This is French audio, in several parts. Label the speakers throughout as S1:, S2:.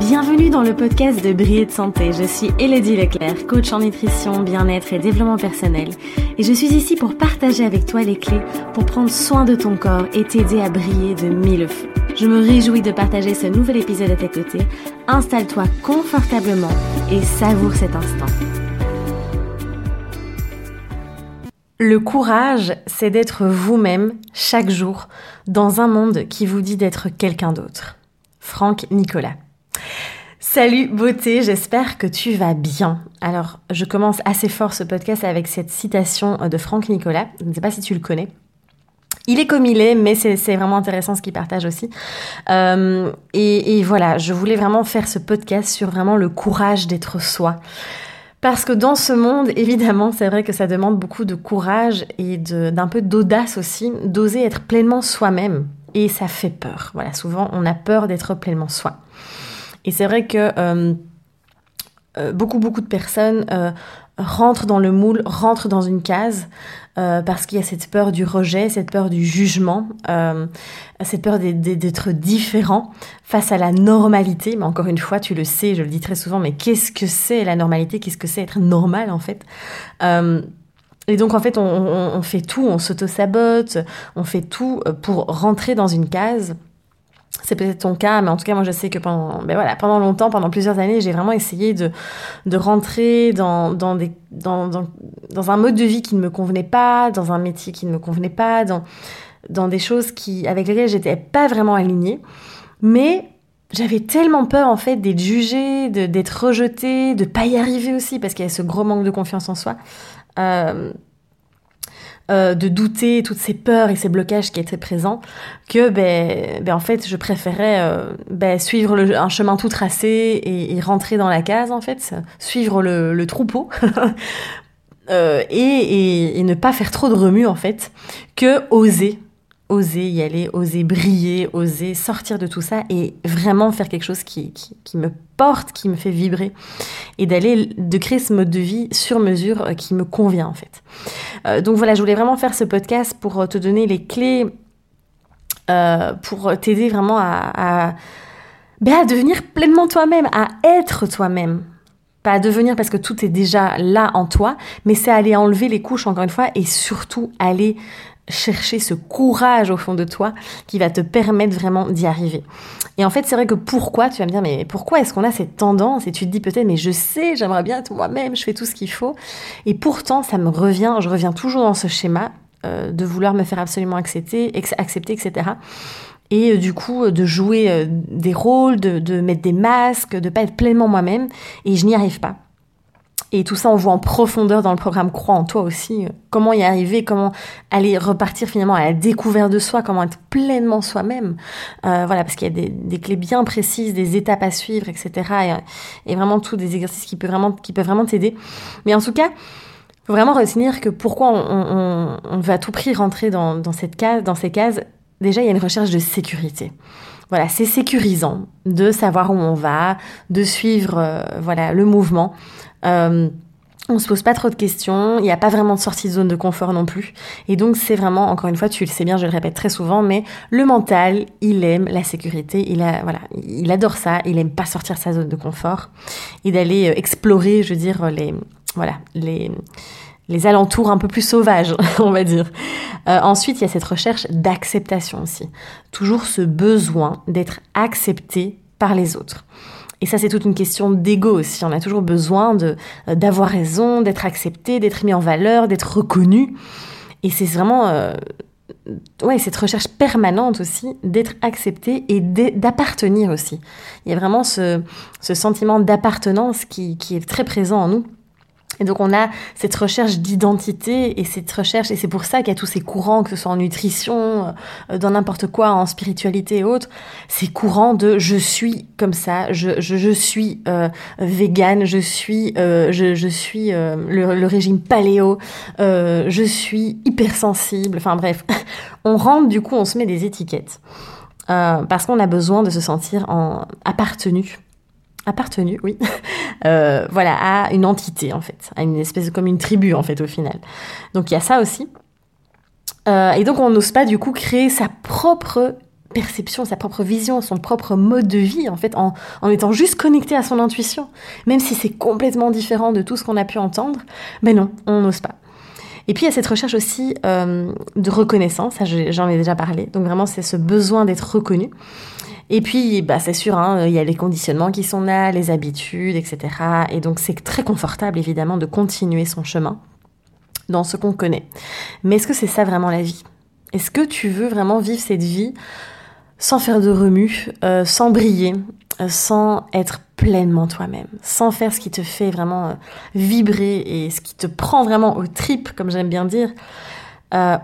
S1: Bienvenue dans le podcast de Briller de Santé. Je suis Elodie Leclerc, coach en nutrition, bien-être et développement personnel. Et je suis ici pour partager avec toi les clés pour prendre soin de ton corps et t'aider à briller de mille feux. Je me réjouis de partager ce nouvel épisode à tes côtés. Installe-toi confortablement et savoure cet instant. Le courage, c'est d'être vous-même chaque jour dans un monde qui vous dit d'être quelqu'un d'autre. Franck Nicolas. Salut beauté, j'espère que tu vas bien. Alors, je commence assez fort ce podcast avec cette citation de Franck Nicolas. Je ne sais pas si tu le connais. Il est comme il est, mais c'est vraiment intéressant ce qu'il partage aussi. Euh, et, voilà, je voulais vraiment faire ce podcast sur vraiment le courage d'être soi. Parce que dans ce monde, évidemment, c'est vrai que ça demande beaucoup de courage et d'un peu d'audace aussi, d'oser être pleinement soi-même. Et ça fait peur. Voilà, souvent, on a peur d'être pleinement soi. Et c'est vrai que euh, euh, beaucoup, beaucoup de personnes euh, rentrent dans le moule, rentrent dans une case, parce qu'il y a cette peur du rejet, cette peur du jugement, cette peur d'être différent face à la normalité. Mais encore une fois, tu le sais, je le dis très souvent, mais qu'est-ce que c'est la normalité? Qu'est-ce que c'est être normal en fait? Et donc en fait, on, on fait tout, on s'auto-sabote, on fait tout pour rentrer dans une case c'est peut-être ton cas, mais en tout cas, moi, je sais que pendant, ben longtemps, pendant plusieurs années, j'ai vraiment essayé de, de rentrer dans, un mode de vie qui ne me convenait pas, dans un métier qui ne me convenait pas, dans, dans des choses qui, avec lesquelles j'étais pas vraiment alignée. Mais j'avais tellement peur, en fait, d'être jugée, d'être rejetée, de pas y arriver aussi, parce qu'il y a ce gros manque de confiance en soi. Euh, euh, de douter, toutes ces peurs et ces blocages qui étaient présents, que ben, ben en fait je préférais euh, ben, suivre un chemin tout tracé et, rentrer dans la case en fait, suivre le, troupeau. Euh, et, et, ne pas faire trop de remue en fait, que oser oser y aller, oser briller, oser sortir de tout ça et vraiment faire quelque chose qui, qui, me porte, qui me fait vibrer et d'aller, de créer ce mode de vie sur mesure euh, qui me convient en fait. Euh, donc voilà, je voulais vraiment faire ce podcast pour te donner les clés, euh, pour t'aider vraiment à, ben, à devenir pleinement toi-même, à être toi-même. Pas à devenir parce que tout est déjà là en toi, mais c'est aller enlever les couches encore une fois et surtout aller chercher ce courage au fond de toi qui va te permettre vraiment d'y arriver. Et en fait, c'est vrai que pourquoi, tu vas me dire, mais pourquoi est-ce qu'on a cette tendance? Et tu te dis peut-être, mais je sais, j'aimerais bien être moi-même, je fais tout ce qu'il faut. Et pourtant, ça me revient, je reviens toujours dans ce schéma euh, de vouloir me faire absolument accepter, accepter etc. Et euh, du coup, euh, de jouer des rôles, de, de mettre des masques, de pas être pleinement moi-même. Et je n'y arrive pas. Et tout ça, on voit en profondeur dans le programme Croix en toi aussi. Euh, comment y arriver, comment aller repartir finalement à la découverte de soi, comment être pleinement soi-même. Euh, voilà, parce qu'il y a des, des, clés bien précises, des étapes à suivre, etc. Et, et vraiment tous des exercices qui peuvent vraiment, qui peuvent vraiment t'aider. Mais en tout cas, faut vraiment retenir que pourquoi on, on, on va à tout prix rentrer dans, dans cette case, dans ces cases. Déjà, il y a une recherche de sécurité voilà, c'est sécurisant de savoir où on va, de suivre euh, voilà le mouvement. Euh, on se pose pas trop de questions, il n'y a pas vraiment de sortie de zone de confort non plus. Et donc c'est vraiment, encore une fois, tu le sais bien, je le répète très souvent, mais le mental, il aime la sécurité, il a, voilà, il adore ça, il aime pas sortir sa zone de confort et d'aller euh, explorer, je veux dire, les, voilà, les, les alentours un peu plus sauvages, on va dire. Euh, ensuite, il y a cette recherche d'acceptation aussi. Toujours ce besoin d'être accepté par les autres. Et ça, c'est toute une question d'ego aussi. On a toujours besoin euh, d'avoir raison, d'être accepté, d'être mis en valeur, d'être reconnu. Et c'est vraiment euh, ouais, cette recherche permanente aussi d'être accepté et d'appartenir aussi. Il y a vraiment ce, ce sentiment d'appartenance qui, qui est très présent en nous. Et donc on a cette recherche d'identité et cette recherche, et c'est pour ça qu'il y a tous ces courants, que ce soit en nutrition, euh, dans n'importe quoi, en spiritualité et autres, ces courants de je suis comme ça, je, je, je suis euh, vegan, je suis, euh, je, je, suis euh, le, le, régime paléo, euh, je suis hypersensible, enfin bref, on rentre du coup, on se met des étiquettes. parce qu'on a besoin de se sentir en appartenu appartenu, oui, euh, voilà, à une entité en fait, à une espèce comme une tribu en fait au final. Donc il y a ça aussi. Euh, et donc on n'ose pas du coup créer sa propre perception, sa propre vision, son propre mode de vie, en fait, en, étant juste connecté à son intuition, même si c'est complètement différent de tout ce qu'on a pu entendre, mais non, on n'ose pas. Et puis il y a cette recherche aussi euh, de reconnaissance, j'en ai déjà parlé, donc vraiment c'est ce besoin d'être reconnu. Et puis, bah, c'est sûr, hein, il y a les conditionnements qui sont là, les habitudes, etc. Et donc, c'est très confortable, évidemment, de continuer son chemin dans ce qu'on connaît. Mais est-ce que c'est ça vraiment la vie? Est-ce que tu veux vraiment vivre cette vie sans faire de remue, euh, sans briller, euh, sans être pleinement toi-même, sans faire ce qui te fait vraiment euh, vibrer et ce qui te prend vraiment au trip, comme j'aime bien dire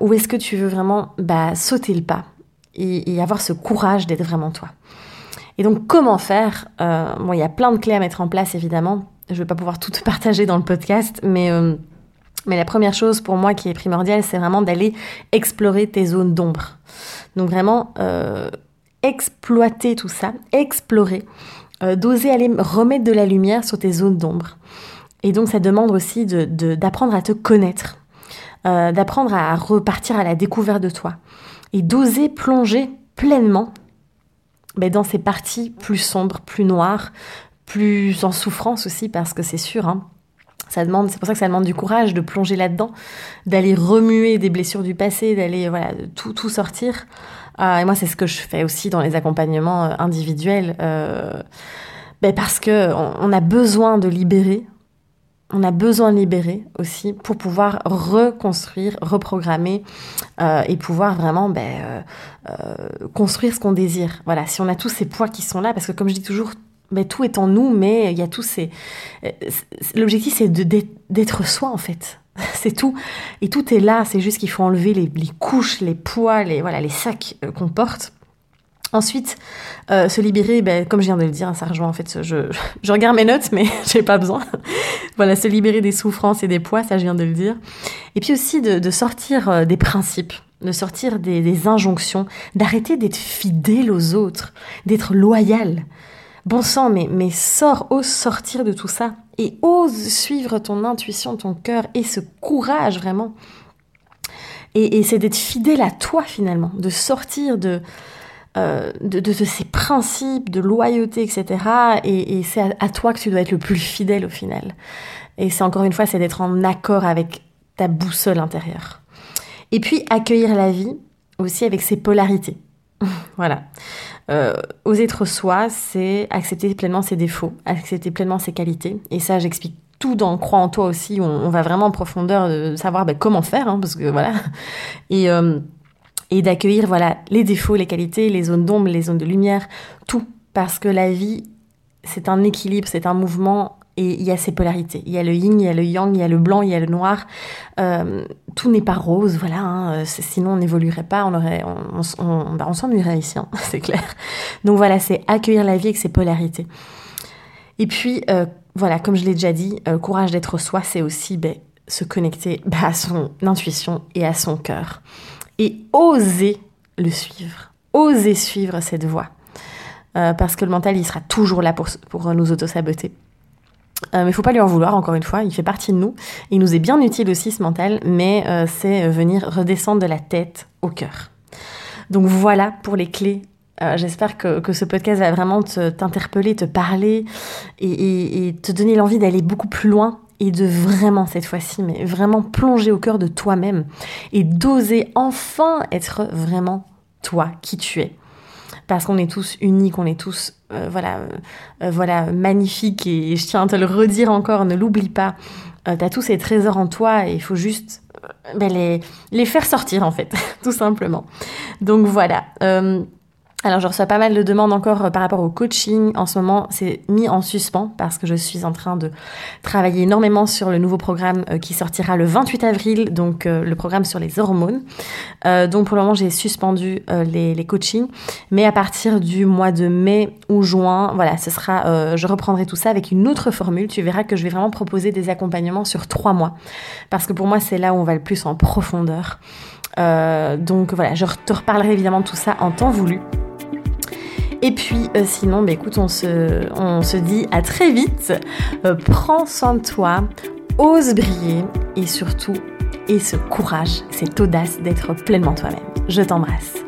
S1: Ou est-ce que tu veux vraiment bah, sauter le pas? Et, avoir ce courage d'être vraiment toi. Et donc comment faire euh, Bon, il y a plein de clés à mettre en place évidemment. Je ne vais pas pouvoir tout partager dans le podcast, mais euh, mais la première chose pour moi qui est primordiale, c'est vraiment d'aller explorer tes zones d'ombre. Donc vraiment euh, exploiter tout ça, explorer, d'oser aller remettre de la lumière sur tes zones d'ombre. Et donc ça demande aussi d'apprendre à te connaître, d'apprendre à repartir à la découverte de toi et d'oser plonger pleinement mais dans ces parties plus sombres, plus noires, plus en souffrance aussi, parce que c'est sûr, hein, ça demande, c'est pour ça que ça demande du courage de plonger là-dedans, d'aller remuer des blessures du passé, d'aller voilà tout tout sortir. Euh, et moi, c'est ce que je fais aussi dans les accompagnements euh, individuels, euh, ben parce que on, a besoin de libérer on a besoin de libérer aussi pour pouvoir reconstruire, reprogrammer euh, et pouvoir vraiment ben, euh, euh, construire ce qu'on désire. Voilà, si on a tous ces poids qui sont là, parce que comme je dis toujours, ben, tout est en nous, mais il y a tous ces... L'objectif, c'est d'être soi, en fait. C'est tout. Et tout est là, c'est juste qu'il faut enlever les, les, couches, les poids, les, voilà, les sacs qu'on porte Ensuite, euh, se libérer, ben, comme je viens de le dire, ça rejoint en fait, je, je regarde mes notes, mais j'ai pas besoin. voilà, se libérer des souffrances et des poids, ça je viens de le dire. Et puis aussi de, sortir euh, des principes, de sortir des, injonctions, d'arrêter d'être fidèle aux autres, d'être loyal. Bon sang, mais, mais sors, ose sortir de tout ça et ose suivre ton intuition, ton cœur et ce courage vraiment. Et c'est d'être fidèle à toi finalement, de sortir de, euh, de, de, ces principes de loyauté, etc. Et, et c'est à, toi que tu dois être le plus fidèle au final. Et c'est encore une fois, c'est d'être en accord avec ta boussole intérieure. Et puis accueillir la vie aussi avec ses polarités. voilà. Euh, oser être soi, c'est accepter pleinement ses défauts, accepter pleinement ses qualités. Et ça, j'explique tout dans Crois en toi aussi, où on, va vraiment en profondeur de savoir ben, comment faire, hein, parce que voilà. Et, euh, et d'accueillir voilà les défauts, les qualités, les zones d'ombre, les zones de lumière, tout parce que la vie c'est un équilibre, c'est un mouvement et il y a ces polarités. Il y a le yin, il y a le yang, il y a le blanc, il y a le noir. Euh, tout n'est pas rose, voilà. Hein, sinon, on n'évoluerait pas, on aurait, on, on, bah, on s'ennuierait ici, hein, c'est clair. Donc voilà, c'est accueillir la vie avec ses polarités. Et puis, euh, voilà, comme je l'ai déjà dit, euh, courage d'être soi, c'est aussi ben, se connecter bah, à son intuition et à son cœur et oser le suivre, oser suivre cette voie. Euh, parce que le mental, il sera toujours là pour, pour nous auto-saboter. Euh, mais il faut pas lui en vouloir, encore une fois, il fait partie de nous. Il nous est bien utile aussi, ce mental, mais euh, c'est venir redescendre de la tête au cœur. Donc voilà pour les clés. J'espère que, que, ce podcast va vraiment t'interpeller, te, parler et, et, et te donner l'envie d'aller beaucoup plus loin et de vraiment cette fois-ci, mais vraiment plonger au cœur de toi-même et d'oser enfin être vraiment toi, qui tu es. Parce qu'on est tous uniques, on est tous euh, voilà, euh, voilà magnifiques et je tiens à te le redire encore, ne l'oublie pas. Euh, tu as tous ces trésors en toi et il faut juste ben, les, les faire sortir en fait, tout simplement. Donc voilà. Alors je reçois pas mal de demandes encore euh, par rapport au coaching. En ce moment, c'est mis en suspens parce que je suis en train de travailler énormément sur le nouveau programme euh, qui sortira le 28 avril, donc euh, le programme sur les hormones. donc pour le moment, j'ai suspendu les, les, coachings, mais à partir du mois de mai ou juin, voilà, ce sera, je reprendrai tout ça avec une autre formule. Tu verras que je vais vraiment proposer des accompagnements sur trois mois parce que pour moi, c'est là où on va le plus en profondeur. donc voilà, je te reparlerai évidemment de tout ça en temps voulu. Et puis euh, sinon, bah, écoute, on se, dit à très vite. Euh, prends soin de toi, ose briller et surtout, et ce courage, cette audace d'être pleinement toi-même. Je t'embrasse.